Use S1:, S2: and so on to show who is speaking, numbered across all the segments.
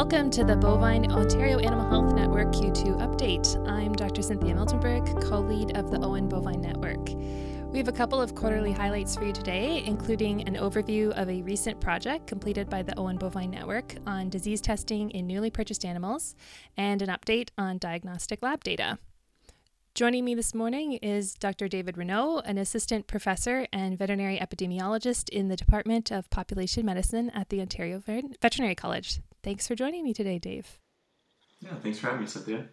S1: Welcome to the Bovine Ontario Animal Health Network Q2 update. I'm Dr. Cynthia Miltenburg, co lead of the OAHN Bovine Network. We have a couple of quarterly highlights for you today, including an overview of a recent project completed by the OAHN Bovine Network on disease testing in newly purchased animals, and an update on diagnostic lab data. Joining me this morning is Dr. David Renaud, an assistant professor and veterinary epidemiologist in the Department of Population Medicine at the Ontario Veterinary College. Thanks for joining me today, Dave.
S2: Yeah, thanks for having me, Cynthia.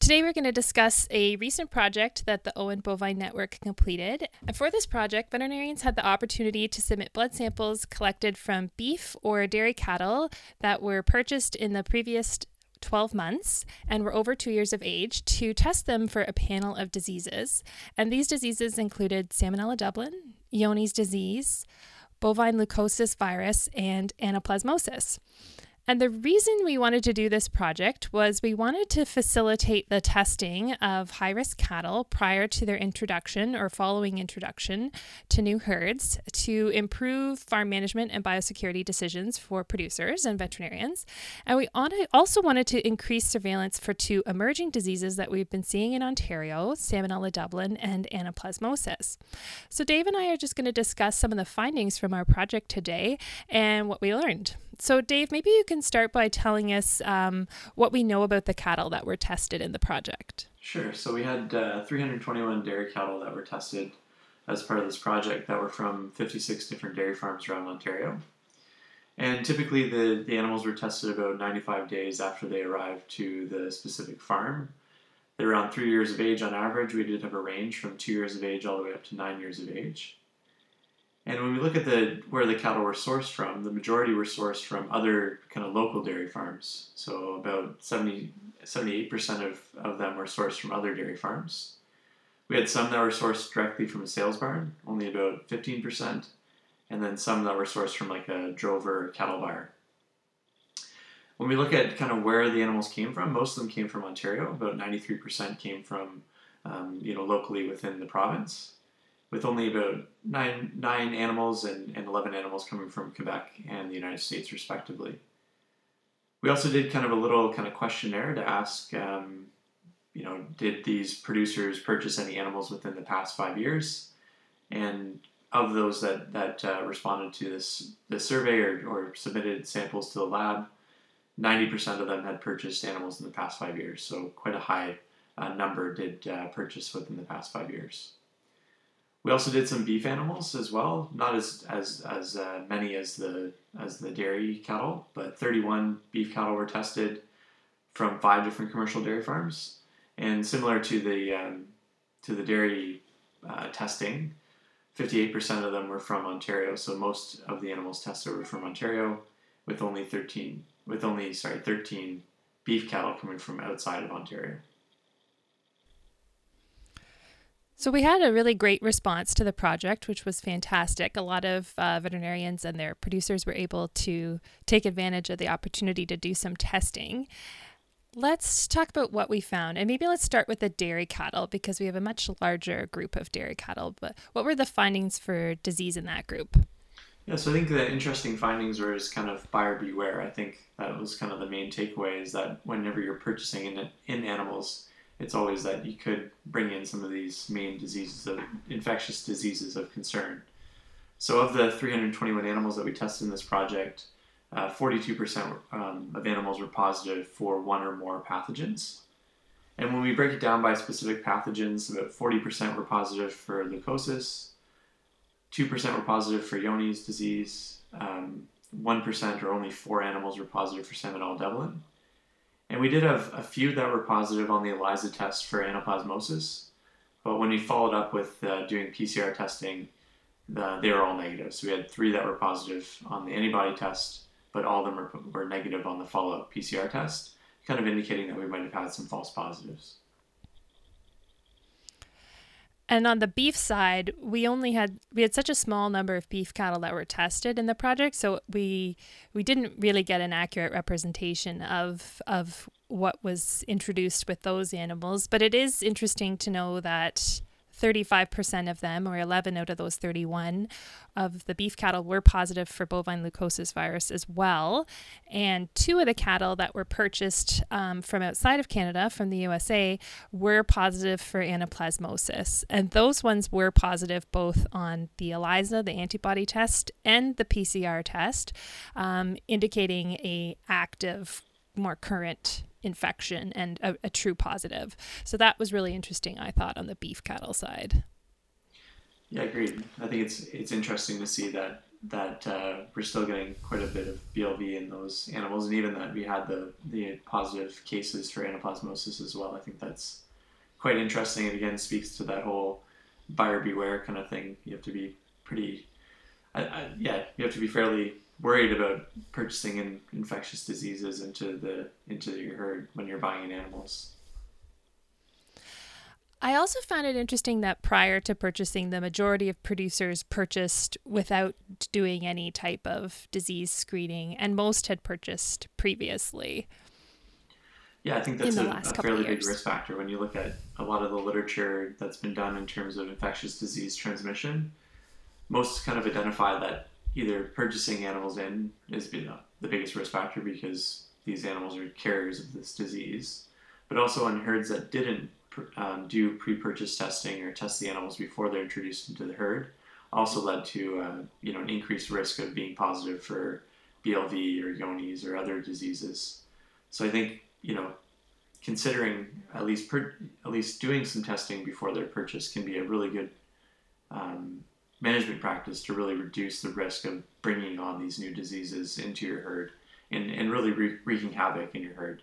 S1: Today, we're going to discuss a recent project that the OAHN Bovine Network completed. And for this project, veterinarians had the opportunity to submit blood samples collected from beef or dairy cattle that were purchased in the previous 12 months and were over two years of age to test them for a panel of diseases. And these diseases included Salmonella Dublin, Johne's disease, bovine leukosis virus, and anaplasmosis. And the reason we wanted to do this project was we wanted to facilitate the testing of high risk cattle prior to their introduction or following introduction to new herds to improve farm management and biosecurity decisions for producers and veterinarians. And we also wanted to increase surveillance for two emerging diseases that we've been seeing in Ontario Salmonella Dublin and anaplasmosis. So, Dave and I are just going to discuss some of the findings from our project today and what we learned. So, Dave, maybe you can start by telling us um, what we know about the cattle that were tested in the project.
S2: Sure. So, we had uh, 321 dairy cattle that were tested as part of this project that were from 56 different dairy farms around Ontario. And typically, the, the animals were tested about 95 days after they arrived to the specific farm. They're around three years of age on average. We did have a range from two years of age all the way up to nine years of age. And when we look at the where the cattle were sourced from, the majority were sourced from other kind of local dairy farms. So about 70, 78% of, of them were sourced from other dairy farms. We had some that were sourced directly from a sales barn, only about 15%, and then some that were sourced from like a drover cattle buyer. When we look at kind of where the animals came from, most of them came from Ontario. About 93% came from, um, you know, locally within the province with only about nine nine animals and, and 11 animals coming from Quebec and the United States, respectively. We also did kind of a little kind of questionnaire to ask, um, you know, did these producers purchase any animals within the past five years? And of those that that uh, responded to this this survey or, or submitted samples to the lab, 90% of them had purchased animals in the past five years. So quite a high uh, number did uh, purchase within the past five years. We also did some beef animals as well, not as as as uh, many as the as the dairy cattle, but 31 beef cattle were tested from five different commercial dairy farms, and similar to the um, to the dairy uh, testing, 58% of them were from Ontario. So most of the animals tested were from Ontario, with only 13 with only sorry 13 beef cattle coming from outside of Ontario.
S1: So we had a really great response to the project, which was fantastic. A lot of uh, veterinarians and their producers were able to take advantage of the opportunity to do some testing. Let's talk about what we found, and maybe let's start with the dairy cattle because we have a much larger group of dairy cattle. But what were the findings for disease in that group?
S2: Yeah, so I think the interesting findings were is kind of buyer beware. I think that was kind of the main takeaway is that whenever you're purchasing in in animals, it's always that you could bring in some of these main diseases of infectious diseases of concern. So, of the 321 animals that we tested in this project, uh, 42% um, of animals were positive for one or more pathogens. And when we break it down by specific pathogens, about 40% were positive for leukosis, 2% were positive for Johne's disease, um, 1% or only four animals were positive for Salmonella Dublin, and we did have a few that were positive on the ELISA test for anaplasmosis, but when we followed up with uh, doing PCR testing, the, they were all negative. So we had three that were positive on the antibody test, but all of them were, were negative on the follow up PCR test, kind of indicating that we might have had some false positives.
S1: And on the beef side, we only had we had such a small number of beef cattle that were tested in the project, so we we didn't really get an accurate representation of of what was introduced with those animals. But it is interesting to know that 35% of them, or 11 out of those 31 of the beef cattle, were positive for bovine leukosis virus as well. And two of the cattle that were purchased um, from outside of Canada, from the USA, were positive for anaplasmosis. And those ones were positive both on the ELISA, the antibody test, and the PCR test, um, indicating a active, more current infection and a, a true positive. So that was really interesting, I thought, on the beef cattle side.
S2: Yeah, agreed. I think it's it's interesting to see that that uh, we're still getting quite a bit of BLV in those animals, and even that we had the the positive cases for anaplasmosis as well. I think that's quite interesting, and again speaks to that whole buyer beware kind of thing. You have to be pretty, I, I, yeah, you have to be fairly worried about purchasing in infectious diseases into the into your herd when you're buying in animals.
S1: I also found it interesting that prior to purchasing, the majority of producers purchased without doing any type of disease screening, and most had purchased previously.
S2: Yeah, I think that's a, a fairly big risk factor when you look at a lot of the literature that's been done in terms of infectious disease transmission. Most kind of identify that either purchasing animals in is you know, the biggest risk factor because these animals are carriers of this disease, but also on herds that didn't um, do pre-purchase testing or test the animals before they're introduced into the herd also led to uh, you know an increased risk of being positive for BLV or Johne's or other diseases. So I think you know considering at least per, at least doing some testing before their purchase can be a really good um, management practice to really reduce the risk of bringing on these new diseases into your herd and, and really re- wreaking havoc in your herd.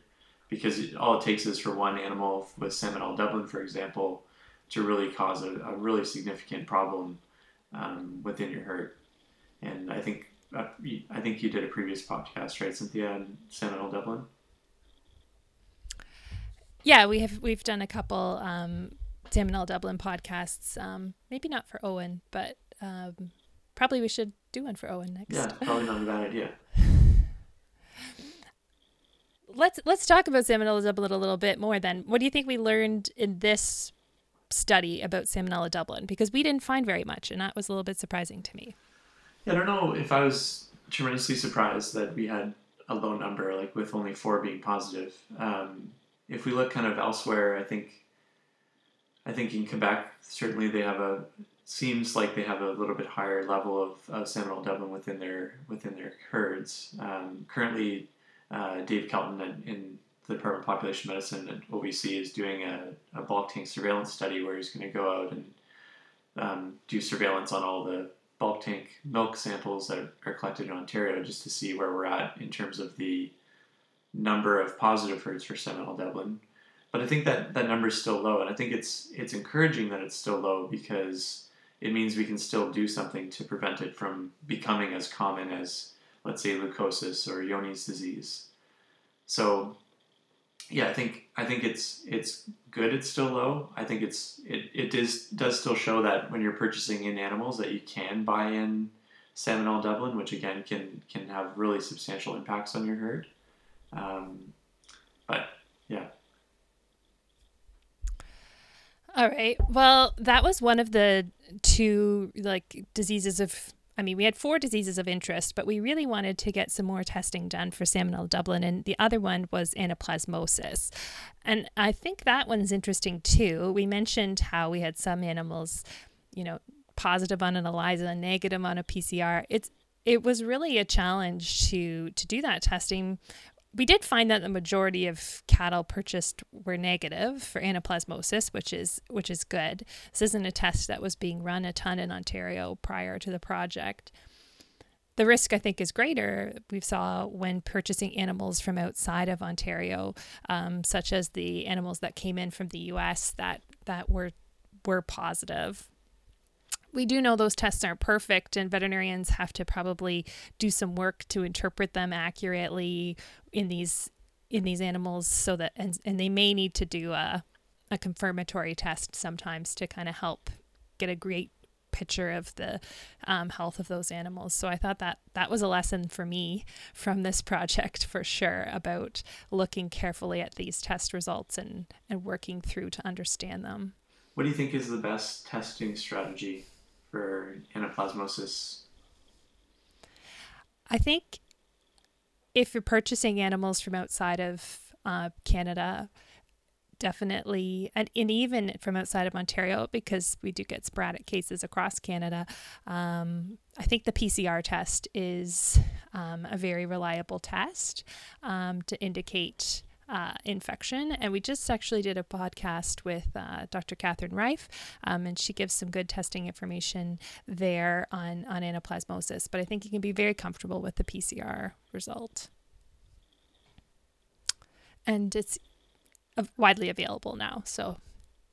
S2: Because it, all it takes is for one animal with Salmonella Dublin, for example, to really cause a, a really significant problem um, within your herd. And I think uh, I think you did a previous podcast, right, Cynthia, on Salmonella Dublin.
S1: Yeah, we have we've done a couple um, Salmonella Dublin podcasts. Um, maybe not for OAHN, but um, probably we should do one for OAHN next.
S2: Yeah, probably not a bad idea.
S1: let's let's talk about Salmonella Dublin a little bit more. Then, what do you think we learned in this study about Salmonella Dublin? Because we didn't find very much, and that was a little bit surprising to me.
S2: Yeah, I don't know if I was tremendously surprised that we had a low number, like with only four being positive. Um, if we look kind of elsewhere, I think I think in Quebec certainly they have a seems like they have a little bit higher level of, of Salmonella Dublin within their within their herds. Um, currently, uh, Dave Kelton in the Department of Population Medicine at OVC is doing a, a bulk tank surveillance study where he's going to go out and um, do surveillance on all the bulk tank milk samples that are collected in Ontario just to see where we're at in terms of the number of positive herds for Salmonella Dublin. But I think that that number is still low, and I think it's it's encouraging that it's still low because it means we can still do something to prevent it from becoming as common as, let's say, leukosis or Johne's disease. So, yeah, I think I think it's it's good. It's still low. I think it's it it does does still show that when you're purchasing in animals that you can buy in Salmonella Dublin, which again can can have really substantial impacts on your herd. Um, but yeah.
S1: All right. Well, that was one of the two like diseases of I mean, we had four diseases of interest, but we really wanted to get some more testing done for Salmonella Dublin, and the other one was anaplasmosis. And I think that one's interesting too. We mentioned how we had some animals, you know, positive on an ELISA, negative on a PCR. It's it was really a challenge to to do that testing we did find that the majority of cattle purchased were negative for anaplasmosis, which is which is good. This isn't a test that was being run a ton in Ontario prior to the project. The risk, I think, is greater. We saw when purchasing animals from outside of Ontario, um, such as the animals that came in from the U.S. that that were were positive we do know those tests aren't perfect and veterinarians have to probably do some work to interpret them accurately in these in these animals so that and, and they may need to do a, a confirmatory test sometimes to kind of help get a great picture of the um, health of those animals. So i thought that that was a lesson for me from this project for sure about looking carefully at these test results and and working through to understand them.
S2: What do you think is the best testing strategy for anaplasmosis?
S1: I think if you're purchasing animals from outside of uh, Canada, definitely, and, and even from outside of Ontario, because we do get sporadic cases across Canada, um, I think the PCR test is um, a very reliable test um, to indicate. Uh, infection. And we just actually did a podcast with uh, Dr. Catherine Reif, um, and she gives some good testing information there on, on anaplasmosis. But I think you can be very comfortable with the PCR result. And it's widely available now. So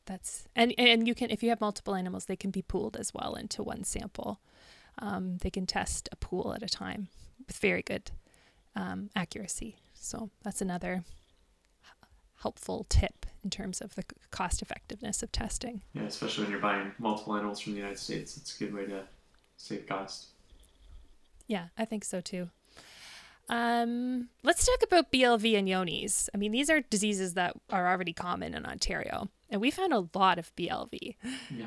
S1: that's and and you can if you have multiple animals, they can be pooled as well into one sample. Um, they can test a pool at a time with very good um, accuracy. So that's another helpful tip in terms of the cost effectiveness of testing.
S2: Yeah, especially when you're buying multiple animals from the United States, it's a good way to save cost.
S1: Yeah, I think so too. Um, let's talk about BLV and Johne's. I mean, these are diseases that are already common in Ontario, and we found a lot of BLV.
S2: Yeah.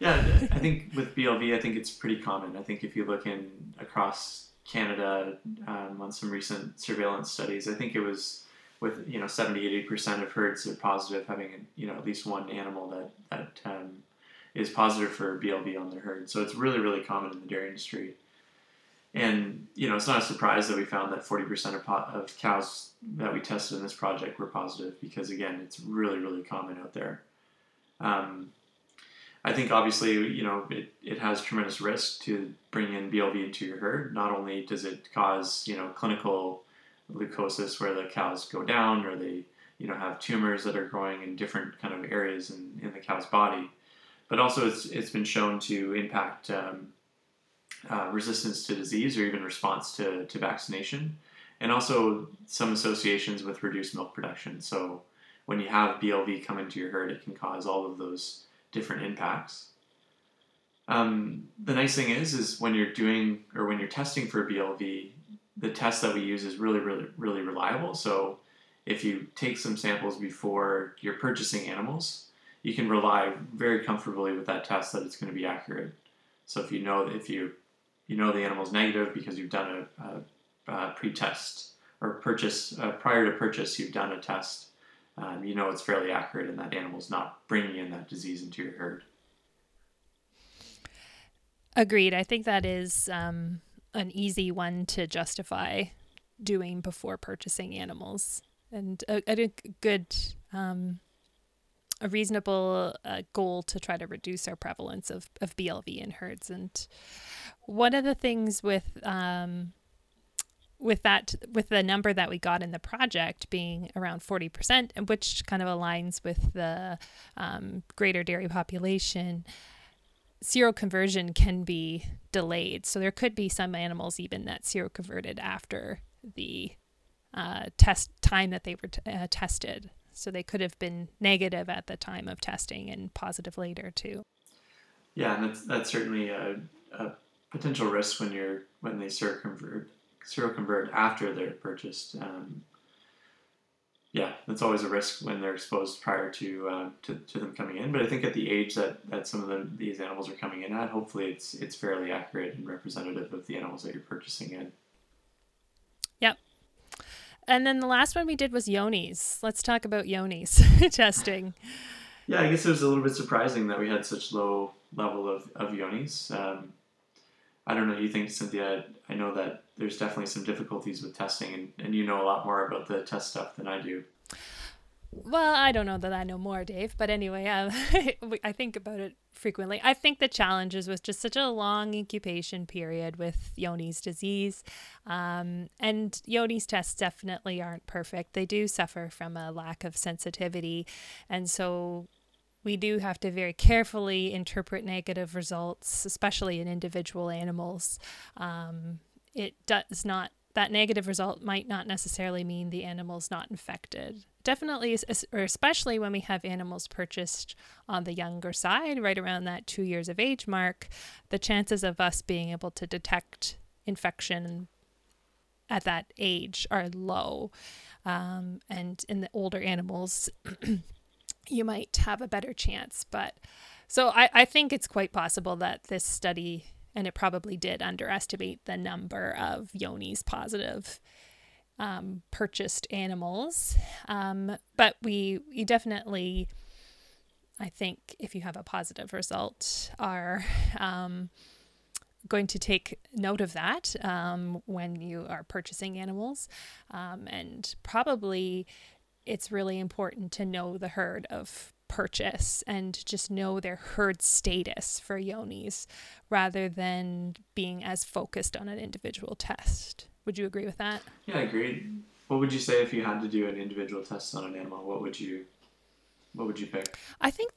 S2: Yeah, I think with BLV, I think it's pretty common. I think if you look in across Canada um, on some recent surveillance studies, I think it was with you know 70 80 percent of herds are positive having you know at least one animal that that um, is positive for BLV on their herd. So it's really really common in the dairy industry. And you know, it's not a surprise that we found that 40% of, po- of cows that we tested in this project were positive because again, it's really, really common out there. Um, I think obviously, you know, it, it has tremendous risk to bring in BLV into your herd. Not only does it cause, you know, clinical leukosis where the cows go down or they, you know, have tumors that are growing in different kind of areas in, in the cow's body, but also it's, it's been shown to impact um, uh, resistance to disease or even response to, to vaccination, and also some associations with reduced milk production. So when you have BLV come into your herd, it can cause all of those different impacts. Um, the nice thing is, is when you're doing or when you're testing for BLV, the test that we use is really, really, really reliable. So if you take some samples before you're purchasing animals, you can rely very comfortably with that test that it's going to be accurate. So if you know if you you know the animal is negative because you've done a, a, a pre-test or purchase uh, prior to purchase you've done a test um, you know it's fairly accurate and that animal's not bringing in that disease into your herd
S1: agreed i think that is um, an easy one to justify doing before purchasing animals and a, a good um, a reasonable uh, goal to try to reduce our prevalence of, of BLV in herds. And one of the things with um, with that with the number that we got in the project being around 40% and which kind of aligns with the um, greater dairy population seroconversion can be delayed so there could be some animals even that seroconverted after the uh, test time that they were t- uh, tested so they could have been negative at the time of testing and positive later too.
S2: Yeah, and that's that's certainly a, a potential risk when you're when they seroconvert seroconvert after they're purchased. Um, yeah, that's always a risk when they're exposed prior to, uh, to, to them coming in. But I think at the age that, that some of the, these animals are coming in at, hopefully it's it's fairly accurate and representative of the animals that you're purchasing in.
S1: Yep, and then the last one we did was Johne's. Let's talk about Johne's testing.
S2: Yeah, I guess it was a little bit surprising that we had such low level of, of Johne's. Um, I don't know. You think, Cynthia? I know that there's definitely some difficulties with testing, and, and you know a lot more about the test stuff than I do.
S1: Well, I don't know that I know more, Dave, but anyway, uh, I think about it frequently. I think the challenges was just such a long incubation period with Johne's disease. Um, and Johne's tests definitely aren't perfect. They do suffer from a lack of sensitivity. And so we do have to very carefully interpret negative results, especially in individual animals. Um, it does not that negative result might not necessarily mean the animal's not infected. Definitely, or especially when we have animals purchased on the younger side, right around that two years of age mark, the chances of us being able to detect infection at that age are low. Um, and in the older animals, you might have a better chance. But so I, I think it's quite possible that this study, and it probably did underestimate the number of Johne's positive um, purchased animals. Um, but we, we definitely, I think, if you have a positive result, are um, going to take note of that um, when you are purchasing animals. Um, and probably it's really important to know the herd of purchase and just know their herd status for Johne's rather than being as focused on an individual test. Would you agree with that?
S2: Yeah, I agree. What would you say if you had to do an individual test on an animal? What would you what would you pick?
S1: I think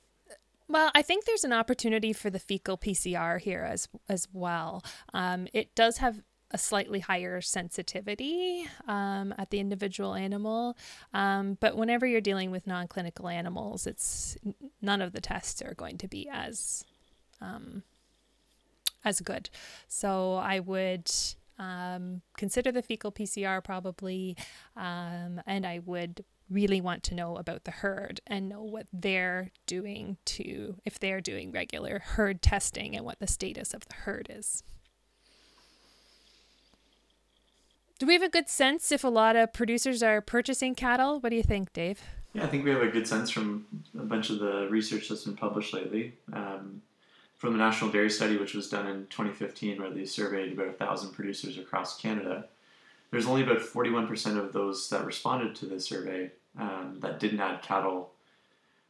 S1: well, I think there's an opportunity for the fecal PCR here as as well. Um, it does have a slightly higher sensitivity um, at the individual animal, um, but whenever you're dealing with non-clinical animals, it's none of the tests are going to be as um, as good. So I would um, consider the fecal PCR probably, um, and I would really want to know about the herd and know what they're doing to, if they're doing regular herd testing and what the status of the herd is. Do we have a good sense if a lot of producers are purchasing cattle? What do you think, Dave?
S2: Yeah, I think we have a good sense from a bunch of the research that's been published lately. Um, from the National Dairy Study, which was done in 2015, where they surveyed about 1,000 producers across Canada, there's only about 41% of those that responded to the survey um, that didn't add cattle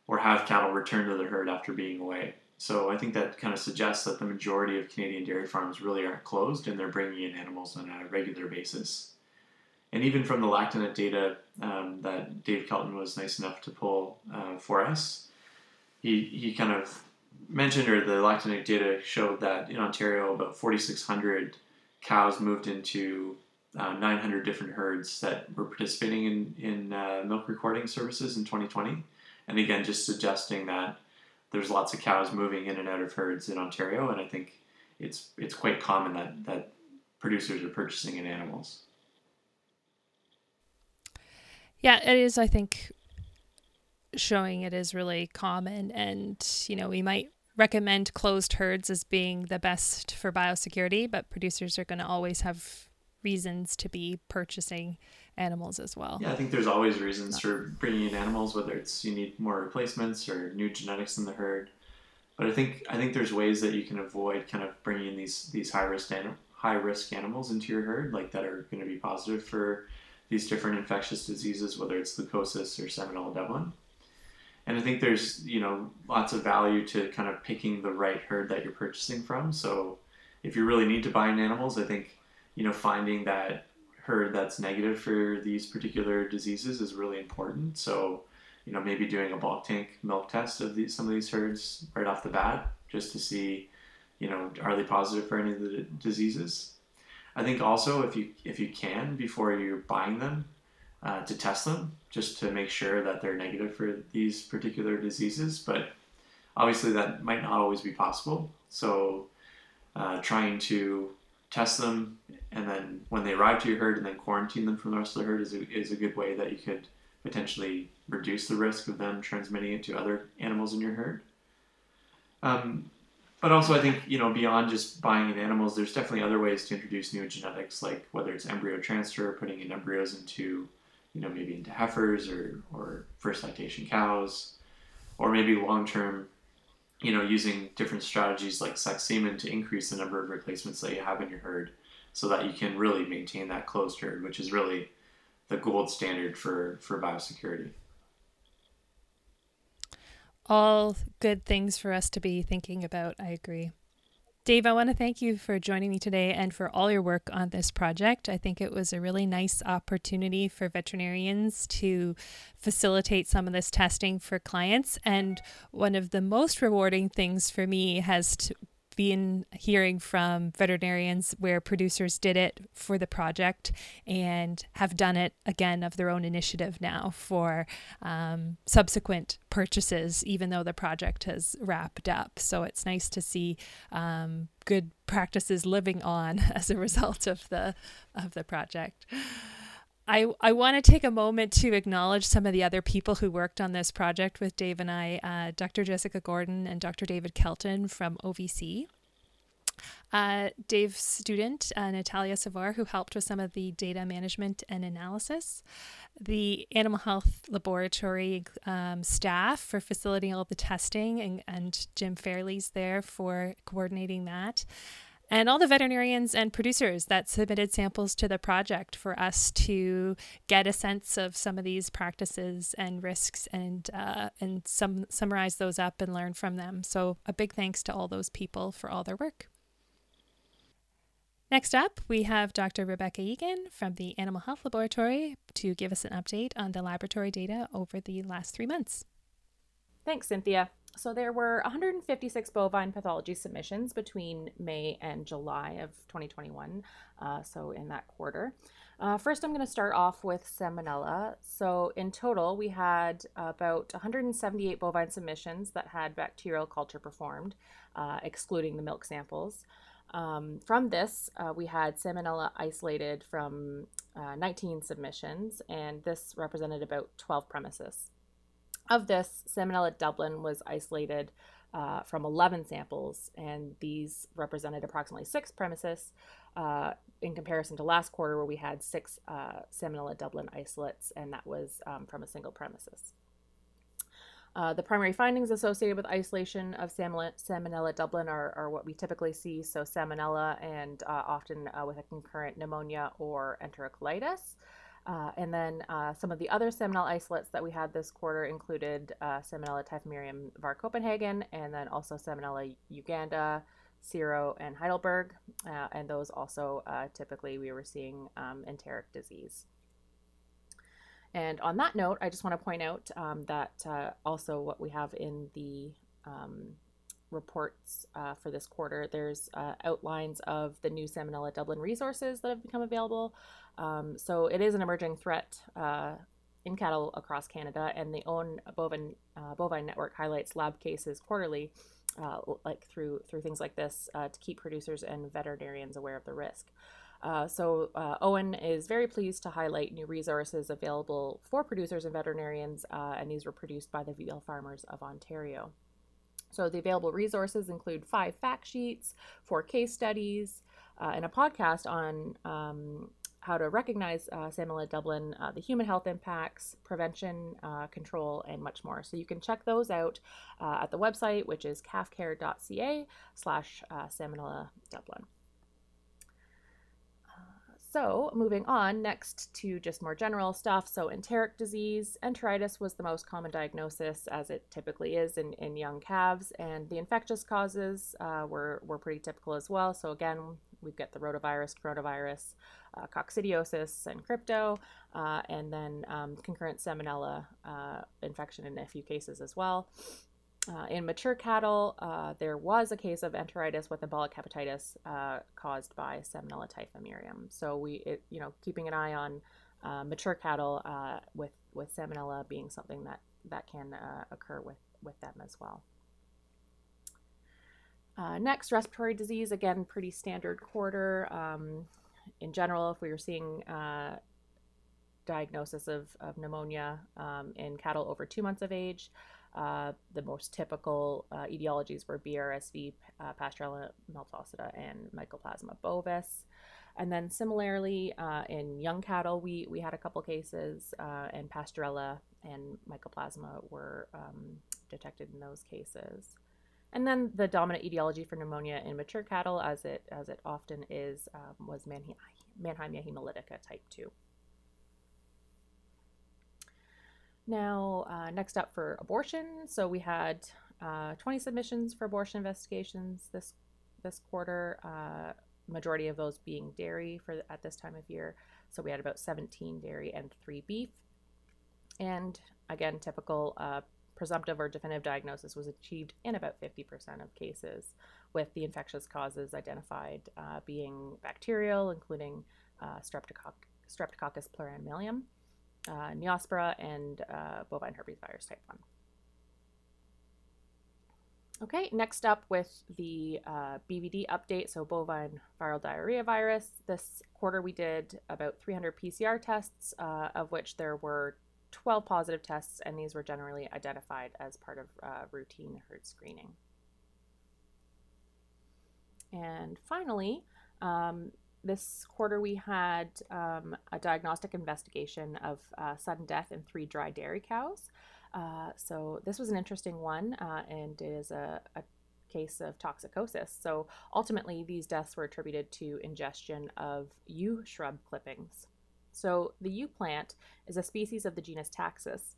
S2: or have cattle returned to the herd after being away. So I think that kind of suggests that the majority of Canadian dairy farms really aren't closed and they're bringing in animals on a regular basis. And even from the Lactanet data um, that Dave Kelton was nice enough to pull uh, for us, he, he kind of mentioned, or the Lactanet data showed that in Ontario, about 4,600 cows moved into uh, 900 different herds that were participating in, in uh, milk recording services in 2020. And again, just suggesting that there's lots of cows moving in and out of herds in Ontario, and I think it's it's quite common that that producers are purchasing in animals.
S1: Yeah, it is. I think showing it is really common, and you know we might recommend closed herds as being the best for biosecurity, but producers are going to always have reasons to be purchasing animals as well.
S2: Yeah, I think there's always reasons for bringing in animals, whether it's you need more replacements or new genetics in the herd. But I think I think there's ways that you can avoid kind of bringing in these these high risk anim- high risk animals into your herd, like that are going to be positive for these different infectious diseases, whether it's leukosis or Salmonella Dublin. And I think there's you know lots of value to kind of picking the right herd that you're purchasing from. So if you really need to buy in animals, I think you know finding that herd that's negative for these particular diseases is really important. So, you know, maybe doing a bulk tank milk test of these some of these herds right off the bat, just to see, you know, are they positive for any of the diseases. I think also if you if you can before you're buying them, uh, to test them just to make sure that they're negative for these particular diseases. But obviously that might not always be possible. So uh, trying to test them, and then when they arrive to your herd, and then quarantine them from the rest of the herd is a, is a good way that you could potentially reduce the risk of them transmitting it to other animals in your herd. Um, but also, I think you know beyond just buying in animals, there's definitely other ways to introduce new genetics, like whether it's embryo transfer, putting in embryos into you know maybe into heifers or or first lactation cows, or maybe long term you know, using different strategies like sex semen to increase the number of replacements that you have in your herd so that you can really maintain that closed herd, which is really the gold standard for, for biosecurity.
S1: All good things for us to be thinking about. I agree. Dave, I want to thank you for joining me today and for all your work on this project. I think it was a really nice opportunity for veterinarians to facilitate some of this testing for clients. And one of the most rewarding things for me has to, been hearing from veterinarians where producers did it for the project and have done it again of their own initiative now for um, subsequent purchases, even though the project has wrapped up. So it's nice to see um, good practices living on as a result of the of the project. I, I want to take a moment to acknowledge some of the other people who worked on this project with Dave and I uh, Dr. Jessica Gordon and Dr. David Kelton from OVC. Uh, Dave's student, uh, Natalia Savar, who helped with some of the data management and analysis. The animal health laboratory um, staff for facilitating all the testing, and, and Jim Fairles there for coordinating that and all the veterinarians and producers that submitted samples to the project for us to get a sense of some of these practices and risks and uh, and some summarize those up and learn from them. So a big thanks to all those people for all their work. Next up, we have Dr. Rebecca Egan from the Animal Health Laboratory to give us an update on the laboratory data over the last three months.
S3: Thanks, Cynthia. So there were 156 bovine pathology submissions between May and July of 2021, uh, so in that quarter. Uh, first, I'm going to start off with Salmonella. So, in total, we had about 178 bovine submissions that had bacterial culture performed, uh, excluding the milk samples. Um, from this, uh, we had Salmonella isolated from uh, 19 submissions, and this represented about 12 premises. Of this, Salmonella Dublin was isolated uh, from 11 samples, and these represented approximately six premises uh, in comparison to last quarter, where we had six uh, Salmonella Dublin isolates, and that was um, from a single premises. Uh, the primary findings associated with isolation of Salmonella Dublin are, are what we typically see, so Salmonella and uh, often uh, with a concurrent pneumonia or enterocolitis. Uh, and then uh, some of the other Salmonella isolates that we had this quarter included uh, Salmonella typhimurium var Copenhagen, and then also Salmonella Uganda, Cerro, and Heidelberg. Uh, and those also uh, typically we were seeing um, enteric disease. And on that note, I just want to point out um, that uh, also what we have in the um, reports uh, for this quarter. There's uh, outlines of the new Salmonella Dublin resources that have become available. Um, so it is an emerging threat uh, in cattle across Canada, and the OAHN bovine uh, bovine network highlights lab cases quarterly, uh, like through through things like this, uh, to keep producers and veterinarians aware of the risk. Uh, so uh, OAHN is very pleased to highlight new resources available for producers and veterinarians, and these were produced by the veal farmers of Ontario. So the available resources include five fact sheets, four case studies, and a podcast on um, how to recognize uh, Salmonella Dublin, uh, the human health impacts, prevention, uh, control, and much more. So you can check those out uh, at the website, which is calfcare.ca slash uh, Salmonella Dublin. Uh, so, moving on next to just more general stuff. So, enteric disease, enteritis was the most common diagnosis, as it typically is in, in young calves, and the infectious causes were, were pretty typical as well. So, again, we've got the rotavirus, coronavirus, uh, coccidiosis, and crypto, uh, and then um, concurrent salmonella uh, infection in a few cases as well. Uh, in mature cattle, uh, there was a case of enteritis with embolic hepatitis caused by Salmonella typhimurium. So we, it, you know, keeping an eye on mature cattle with with Salmonella being something that that can occur with with them as well. Uh, next, respiratory disease, again, pretty standard quarter. Um, in general, if we were seeing uh, diagnosis of, of pneumonia um, in cattle over two months of age, uh, the most typical uh, etiologies were BRSV, uh, Pasteurella multocida, and Mycoplasma bovis. And then similarly, uh, in young cattle, we, we had a couple cases, and Pasteurella and Mycoplasma were um, detected in those cases. And then the dominant etiology for pneumonia in mature cattle, as it as it often is, um, was Mannheimia hemolytica type 2. Now, uh, next up for abortion. So we had uh, 20 submissions for abortion investigations this this quarter. Uh, majority of those being dairy for at this time of year. So we had about 17 dairy and three beef. And again, typical uh, presumptive or definitive diagnosis was achieved in about 50% of cases, with the infectious causes identified uh, being bacterial, including uh, Streptococ- Streptococcus pluranimalium, uh, Neospora, and uh, bovine herpes virus type 1. Okay, next up with the uh, BVD update, so bovine viral diarrhea virus. This quarter we did about 300 PCR tests, uh, of which there were 12 positive tests, and these were generally identified as part of uh, routine herd screening. And finally, um, this quarter we had um, a diagnostic investigation of uh, sudden death in three dry dairy cows. Uh, so this was an interesting one, uh, and it is a, a, case of toxicosis. So ultimately, these deaths were attributed to ingestion of yew shrub clippings. So the yew plant is a species of the genus Taxus,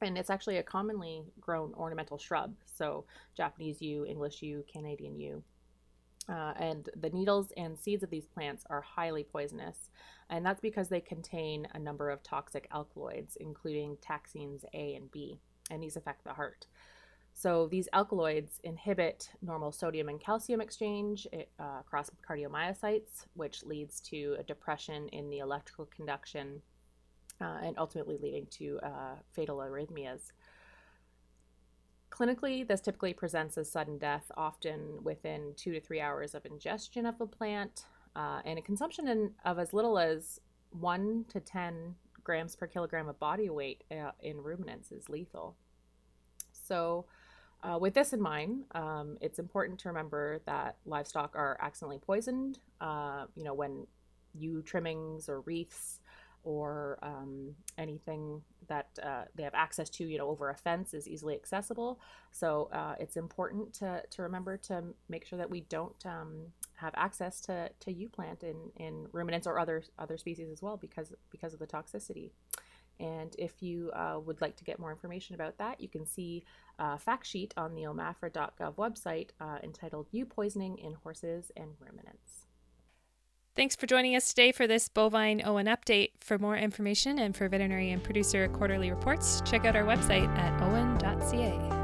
S3: and it's actually a commonly grown ornamental shrub. So Japanese yew, English yew, Canadian yew. Uh, and the needles and seeds of these plants are highly poisonous, and that's because they contain a number of toxic alkaloids, including taxines A and B, and these affect the heart. So these alkaloids inhibit normal sodium and calcium exchange eh, uh, across cardiomyocytes, which leads to a depression in the electrical conduction uh, and ultimately leading to uh, fatal arrhythmias. Clinically, this typically presents as sudden death, often within two to three hours of ingestion of the plant, uh, and a consumption in, of as little as 1 to 10 grams per kilogram of body weight uh, in ruminants is lethal. So, uh, with this in mind, um, it's important to remember that livestock are accidentally poisoned. Uh, you know, when yew trimmings or wreaths or um, anything that uh, they have access to, you know, over a fence is easily accessible. So uh, it's important to, to remember to make sure that we don't um, have access to, to yew plant in, in ruminants or other other species as well because because of the toxicity. And if you uh, would like to get more information about that, you can see a fact sheet on the omafra.gov website uh, entitled Yew Poisoning in Horses and Ruminants.
S1: Thanks for joining us today for this bovine OAHN update. For more information and for veterinary and producer quarterly reports, check out our website at oahn.ca.